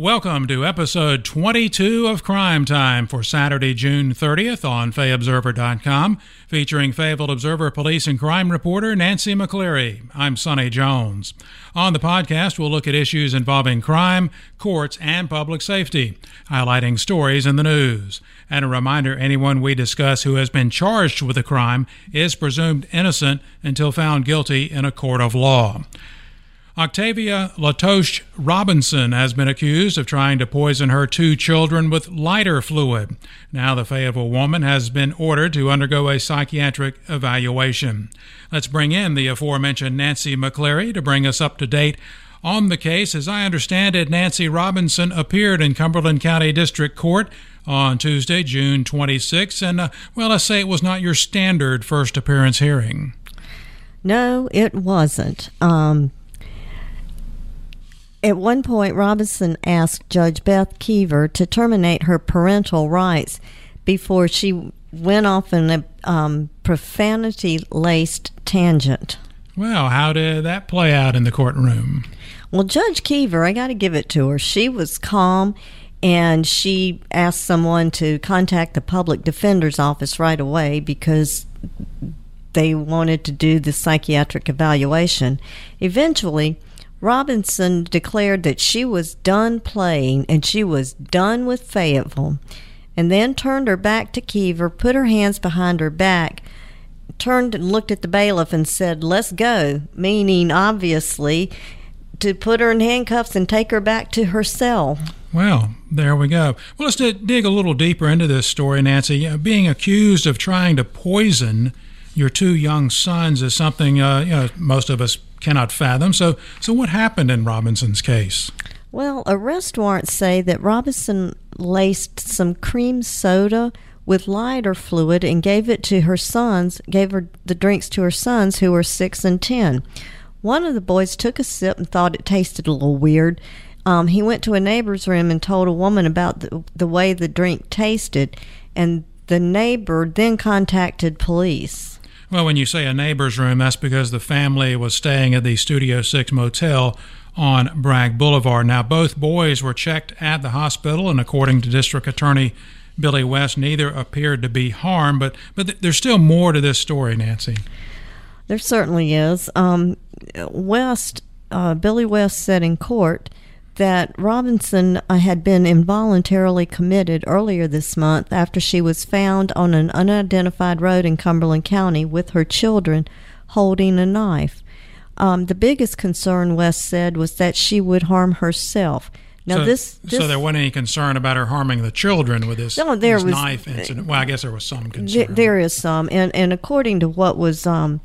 Welcome to episode 22 of Crime Time for Saturday, June 30th on FayObserver.com, featuring Fayetteville Observer Police and Crime reporter Nancy McCleary. I'm Sonny Jones. On the podcast, we'll look at issues involving crime, courts, and public safety, highlighting stories in the news. And a reminder anyone we discuss who has been charged with a crime is presumed innocent until found guilty in a court of law. Octavia Latoche Robinson has been accused of trying to poison her two children with lighter fluid. Now, the Fayetteville woman has been ordered to undergo a psychiatric evaluation. Let's bring in the aforementioned Nancy McCleary to bring us up to date on the case. As I understand it, Nancy Robinson appeared in Cumberland County District Court on Tuesday, June 26, and, uh, well, let's say it was not your standard first appearance hearing. No, it wasn't. Um, at one point, Robinson asked Judge Beth Keever to terminate her parental rights before she went off in a um, profanity laced tangent. Well, how did that play out in the courtroom? Well, Judge Keever, I got to give it to her. She was calm and she asked someone to contact the public defender's office right away because they wanted to do the psychiatric evaluation. Eventually, Robinson declared that she was done playing and she was done with Fayetteville, and then turned her back to Keever, put her hands behind her back, turned and looked at the bailiff and said, Let's go, meaning obviously to put her in handcuffs and take her back to her cell. Well, there we go. Well, let's dig a little deeper into this story, Nancy. being accused of trying to poison your two young sons is something uh, you know, most of us cannot fathom. So, so what happened in Robinson's case? Well, arrest warrants say that Robinson laced some cream soda with lighter fluid and gave it to her sons, gave her the drinks to her sons who were six and ten. One of the boys took a sip and thought it tasted a little weird. Um, he went to a neighbor's room and told a woman about the, the way the drink tasted, and the neighbor then contacted police. Well, when you say a neighbor's room, that's because the family was staying at the Studio 6 motel on Bragg Boulevard. Now, both boys were checked at the hospital, and according to District Attorney Billy West, neither appeared to be harmed. But, but th- there's still more to this story, Nancy. There certainly is. Um, West, uh, Billy West said in court that Robinson uh, had been involuntarily committed earlier this month after she was found on an unidentified road in Cumberland County with her children holding a knife. Um, the biggest concern, West said, was that she would harm herself. Now so, this, this, so there wasn't any concern about her harming the children with this, no, there this was, knife incident. Well, I guess there was some concern. there is some, and and according to what was um,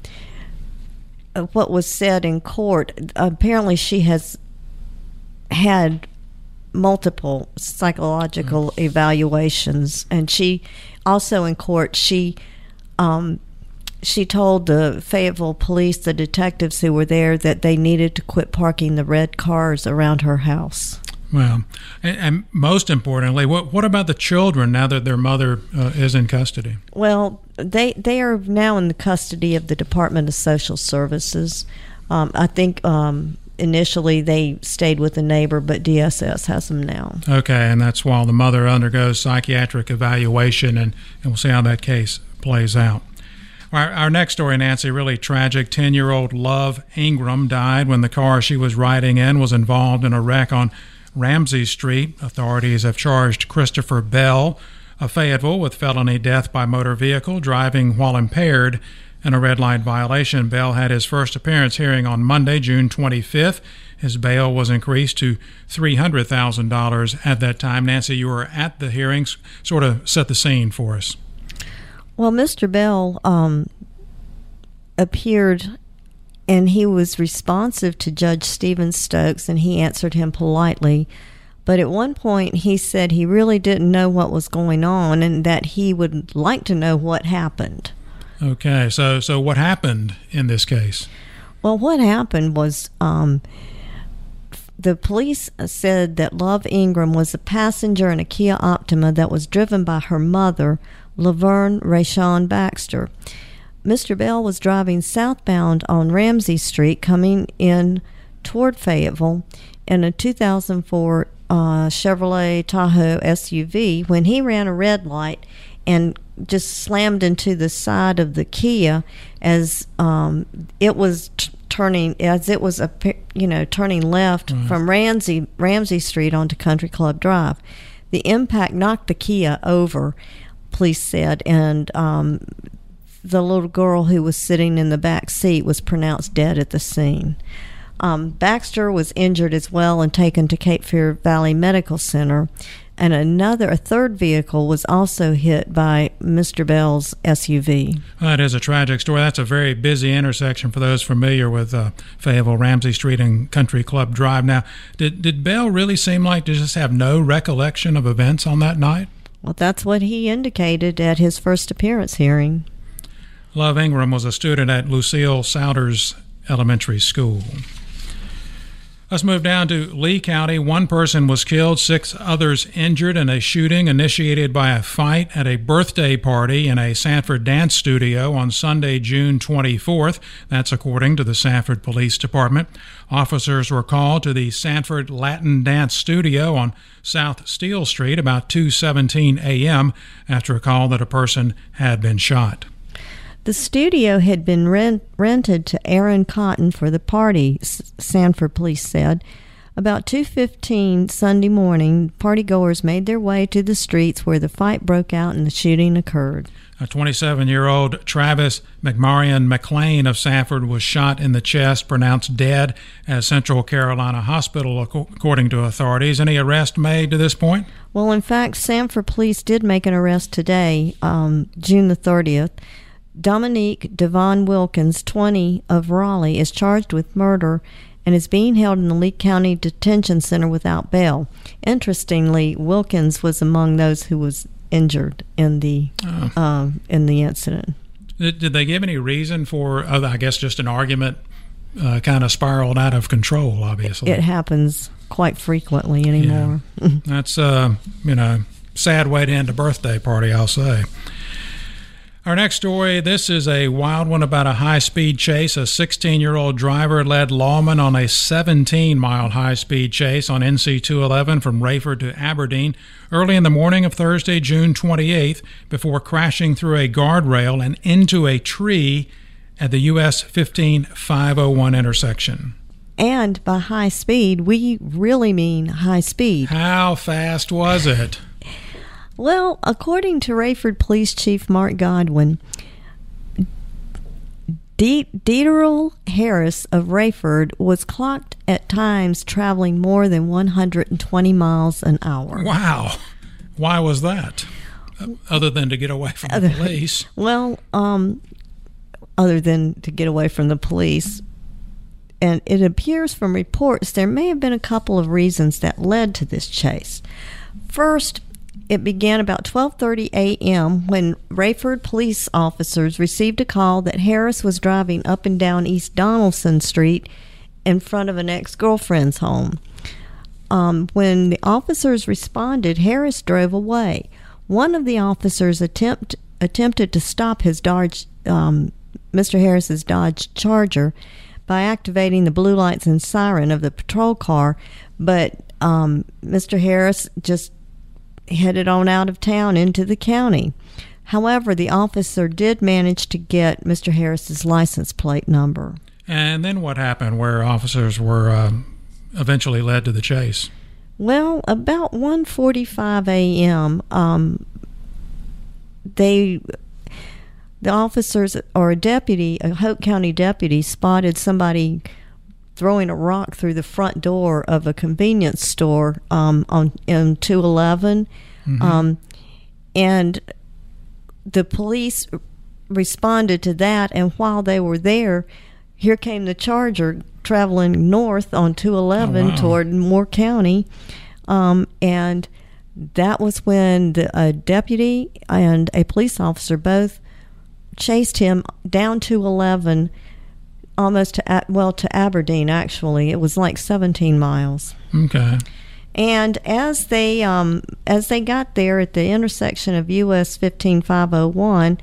uh, what was said in court, apparently she has had multiple psychological mm. evaluations, and she also in court she um, she told the Fayetteville police, the detectives who were there, that they needed to quit parking the red cars around her house. Well, and, and most importantly, what what about the children now that their mother uh, is in custody? Well, they they are now in the custody of the Department of Social Services. Um, I think um, initially they stayed with a neighbor, but DSS has them now. Okay, and that's while the mother undergoes psychiatric evaluation, and, and we'll see how that case plays out. Our, our next story, Nancy, really tragic. 10 year old Love Ingram died when the car she was riding in was involved in a wreck on Ramsey Street. Authorities have charged Christopher Bell of Fayetteville with felony death by motor vehicle, driving while impaired, and a red light violation. Bell had his first appearance hearing on Monday, June 25th. His bail was increased to $300,000 at that time. Nancy, you were at the hearings. Sort of set the scene for us. Well, Mr. Bell um, appeared and he was responsive to Judge Stephen Stokes and he answered him politely. But at one point, he said he really didn't know what was going on and that he would like to know what happened. Okay, so so what happened in this case? Well, what happened was um, the police said that Love Ingram was a passenger in a Kia Optima that was driven by her mother, Laverne Rayshawn Baxter. Mr. Bell was driving southbound on Ramsey Street, coming in toward Fayetteville in a 2004 uh, Chevrolet Tahoe SUV when he ran a red light and just slammed into the side of the Kia as um, it was t- turning as it was a you know turning left mm-hmm. from Ramsey Ramsey Street onto Country Club Drive. The impact knocked the Kia over, police said, and um, the little girl who was sitting in the back seat was pronounced dead at the scene. Um, Baxter was injured as well and taken to Cape Fear Valley Medical Center and another, a third vehicle was also hit by Mr. Bell's SUV. That is a tragic story. That's a very busy intersection for those familiar with uh, Fayetteville, Ramsey Street, and Country Club Drive. Now, did, did Bell really seem like to just have no recollection of events on that night? Well, that's what he indicated at his first appearance hearing. Love Ingram was a student at Lucile Souders Elementary School. Let's move down to Lee County. One person was killed, six others injured in a shooting initiated by a fight at a birthday party in a Sanford dance studio on Sunday, June 24th. That's according to the Sanford Police Department. Officers were called to the Sanford Latin Dance Studio on South Steele Street about 2:17 a.m. after a call that a person had been shot. The studio had been rent, rented to Aaron Cotton for the party, Sanford police said. About 2:15 Sunday morning, partygoers made their way to the streets where the fight broke out and the shooting occurred. A 27-year-old Travis McMarion McLean of Sanford was shot in the chest, pronounced dead at Central Carolina Hospital, according to authorities. Any arrest made to this point? Well, in fact, Sanford police did make an arrest today, um, June the 30th. Dominique Devon Wilkins, 20, of Raleigh, is charged with murder and is being held in the Lee County Detention Center without bail. Interestingly, Wilkins was among those who was injured in the oh. uh, in the incident. Did, did, they give any reason for? Uh, I guess just an argument, uh, kind of spiraled out of control. Obviously, it happens quite frequently anymore. Yeah. That's uh, you know sad way to end a birthday party. I'll say. Our next story this is a wild one about a high speed chase. A 16 year old driver led lawmen on a 17 mile high speed chase on NC 211 from Raeford to Aberdeen early in the morning of Thursday, June 28th, before crashing through a guardrail and into a tree at the US 15501 intersection. And by high speed, we really mean high speed. How fast was it? Well, according to Raeford Police Chief Mark Godwin, De- Harris of Raeford was clocked at times traveling more than 120 miles an hour. Wow. Why was that? Other than to get away from the police. Well, um, other than to get away from the police. And it appears from reports there may have been a couple of reasons that led to this chase. First, it began about 12:30 a.m. when Raeford police officers received a call that Harris was driving up and down East Donaldson Street in front of an ex-girlfriend's home. Um, when the officers responded, Harris drove away. One of the officers attempt, attempted to stop his Dodge, um, Mr. Harris's Dodge Charger, by activating the blue lights and siren of the patrol car, but um, Mr. Harris just headed on out of town into the county. However, the officer did manage to get Mr. Harris's license plate number. And then what happened where officers were uh, eventually led to the chase? Well, about 1:45 a.m., um, they the officers or a deputy, a Hoke County deputy spotted somebody throwing a rock through the front door of a convenience store um, on in 211, mm-hmm. um, and the police responded to that. And while they were there, here came the Charger traveling north on 211 oh, wow. toward Moore County, um, and that was when the, a deputy and a police officer both chased him down 211 almost to well to Aberdeen. Actually, it was like 17 miles. Okay. And as they um, as they got there at the intersection of US 15501,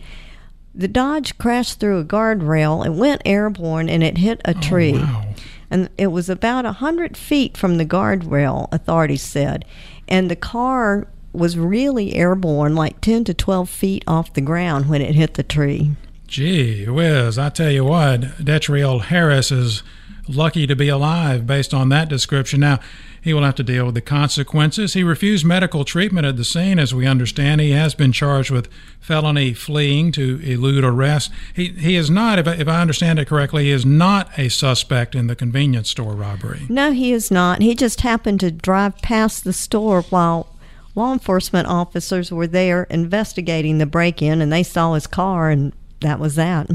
the Dodge crashed through a guardrail and went airborne, and it hit a oh, tree. Oh, wow. and it was about a hundred feet from the guardrail. Authorities said, and the car was really airborne, like ten to twelve feet off the ground when it hit the tree. Gee whiz! I tell you what, Detriel Harris is lucky to be alive based on that description. Now, he will have to deal with the consequences. He refused medical treatment at the scene, as we understand. He has been charged with felony fleeing to elude arrest. He, he is not, if I, if I understand it correctly, he is not a suspect in the convenience store robbery. No, he is not. He just happened to drive past the store while law enforcement officers were there investigating the break in, and they saw his car, and that was that.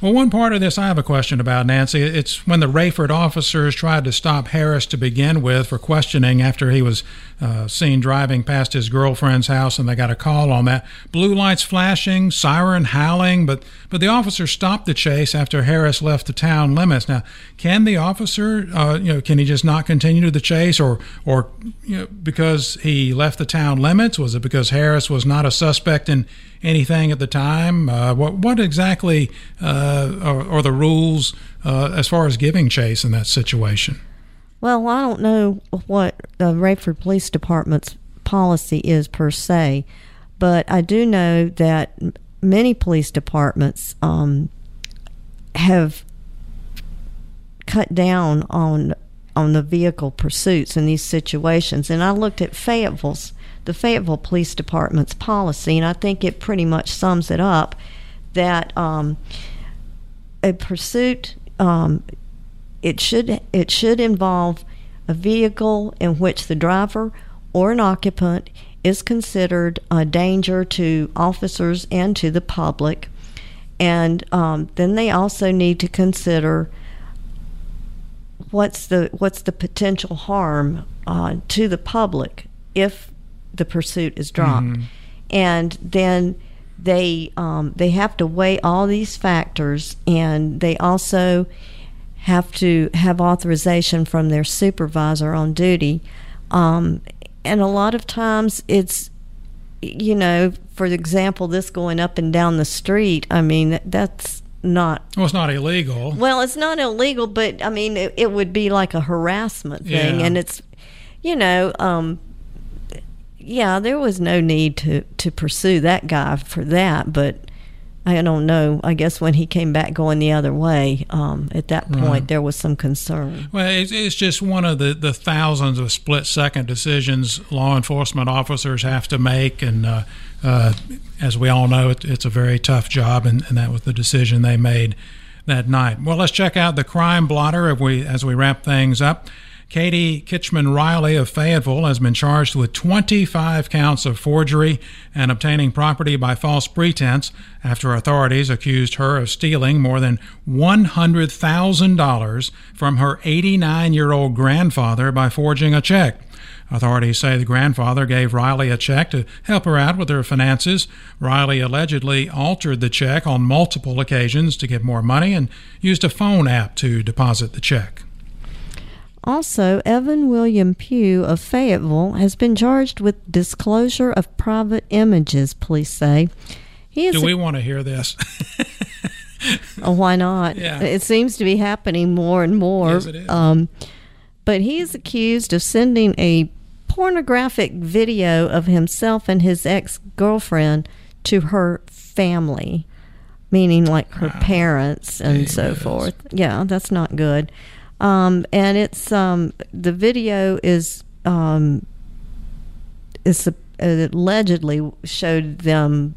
Well, one part of this I have a question about, Nancy. It's when the Raeford officers tried to stop Harris to begin with for questioning after he was uh, seen driving past his girlfriend's house, and they got a call on that. Blue lights flashing, siren howling, but but the officer stopped the chase after Harris left the town limits. Now, can the officer, uh, you know, can he just not continue the chase, or or you know, because he left the town limits? Was it because Harris was not a suspect in anything at the time? Uh, what what exactly uh, are, are, the rules uh, as far as giving chase in that situation? Well, I don't know what the Raeford Police Department's policy is per se, but I do know that many police departments um, have cut down on on the vehicle pursuits in these situations. And I looked at Fayetteville's the Fayetteville Police Department's policy, and I think it pretty much sums it up that um, a pursuit um, it should it should involve a vehicle in which the driver or an occupant is considered a danger to officers and to the public, and um, then they also need to consider what's the what's the potential harm uh, to the public if the pursuit is dropped, mm-hmm. and then they um, they have to weigh all these factors, and they also have to have authorization from their supervisor on duty. Um, and a lot of times it's, you know, for example, this going up and down the street. I mean, that's not. Well, it's not illegal. Well, it's not illegal, but I mean, it, it would be like a harassment thing, yeah. and it's, you know, um, yeah, there was no need to to pursue that guy for that, but I don't know. I guess when he came back going the other way, um, at that point right. there was some concern. Well, it's, it's just one of the, the thousands of split second decisions law enforcement officers have to make, and uh, uh, as we all know, it, it's a very tough job, and, and that was the decision they made that night. Well, let's check out the crime blotter as we as we wrap things up. Katie Kitchman Riley of Fayetteville has been charged with 25 counts of forgery and obtaining property by false pretense after authorities accused her of stealing more than $100,000 from her 89 year old grandfather by forging a check. Authorities say the grandfather gave Riley a check to help her out with her finances. Riley allegedly altered the check on multiple occasions to get more money and used a phone app to deposit the check. Also, Evan William Pugh of Fayetteville has been charged with disclosure of private images, police say. He is Do we a- want to hear this? oh, why not? Yeah. It seems to be happening more and more. Yes, it is. Um, but he is accused of sending a pornographic video of himself and his ex girlfriend to her family, meaning like her wow. parents and so forth. Yeah, that's not good. Um, and it's um, the video is um, is uh, allegedly showed them.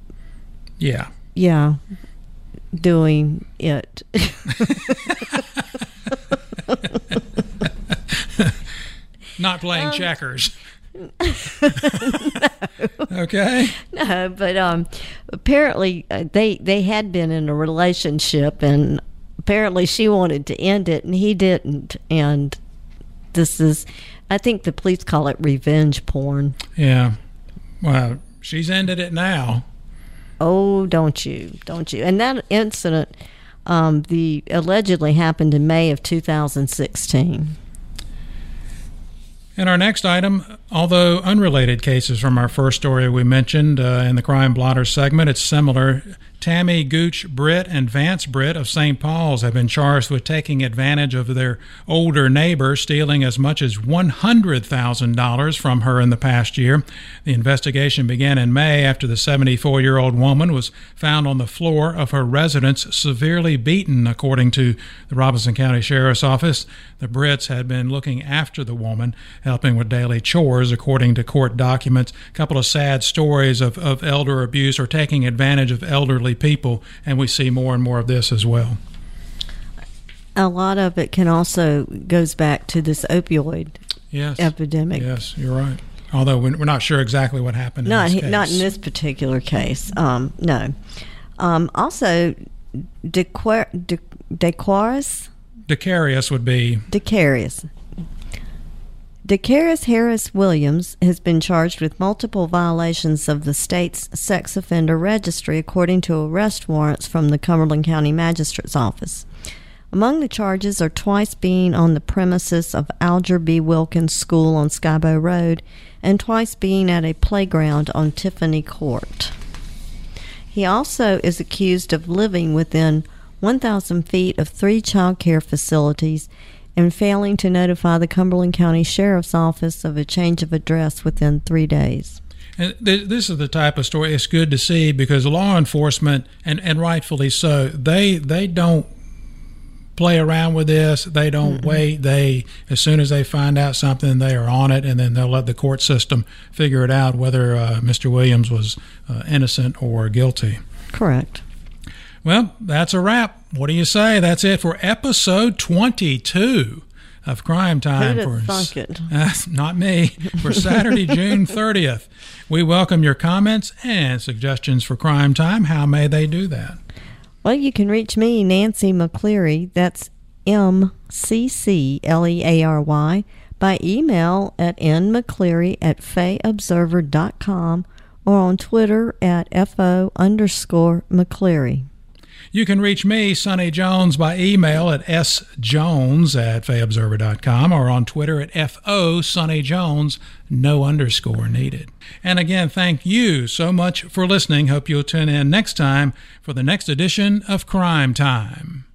Yeah. Yeah, doing it. Not playing um, checkers. no. Okay. No, but um, apparently uh, they they had been in a relationship, and apparently she wanted to end it and he didn't. And this is, I think the police call it revenge porn. Yeah. Well, she's ended it now. Oh, don't you? Don't you? And that incident, um, the allegedly happened in May of 2016. And our next item Although unrelated cases from our first story we mentioned uh, in the Crime Blotter segment, it's similar. Tammy Gooch Britt and Vance Britt of St. Paul's have been charged with taking advantage of their older neighbor, stealing as much as $100,000 from her in the past year. The investigation began in May after the 74 year old woman was found on the floor of her residence, severely beaten, according to the Robeson County Sheriff's Office. The Britts had been looking after the woman, helping with daily chores, according to court documents. A couple of sad stories of, of elder abuse or taking advantage of elderly people, and we see more and more of this as well. A lot of it can also goes back to this opioid yes. epidemic. Yes, you're right. Although we're not sure exactly what happened. Not in not in this particular case. Um, no. Um, also, Dequaris. Decarius would be Decarius. DeCaris Harris Williams has been charged with multiple violations of the state's sex offender registry, according to arrest warrants from the Cumberland County Magistrate's Office. Among the charges are twice being on the premises of Alger B. Wilkins School on Skibo Road and twice being at a playground on Tiffany Court. He also is accused of living within 1,000 feet of three child care facilities and failing to notify the Cumberland County Sheriff's Office of a change of address within three days. And this is the type of story it's good to see because law enforcement, and, and rightfully so, they they don't play around with this. They don't mm-hmm. wait. They as soon as they find out something, they are on it, and then they'll let the court system figure it out whether uh, Mr. Williams was uh, innocent or guilty. Correct. Well, that's a wrap. What do you say? That's it for episode 22 of Crime Time. Have thunk it? Uh, not me. For Saturday, June 30th. We welcome your comments and suggestions for Crime Time. How may they do that? Well, you can reach me, Nancy McCleary. That's M C C L E A R Y by email at nmccleary at fayobserver.com or on Twitter at FO underscore McCleary. You can reach me, Sonny Jones, by email at sjones at fayobserver.com or on Twitter at FO Sonny Jones, no underscore needed. And again, thank you so much for listening. Hope you'll tune in next time for the next edition of Crime Time.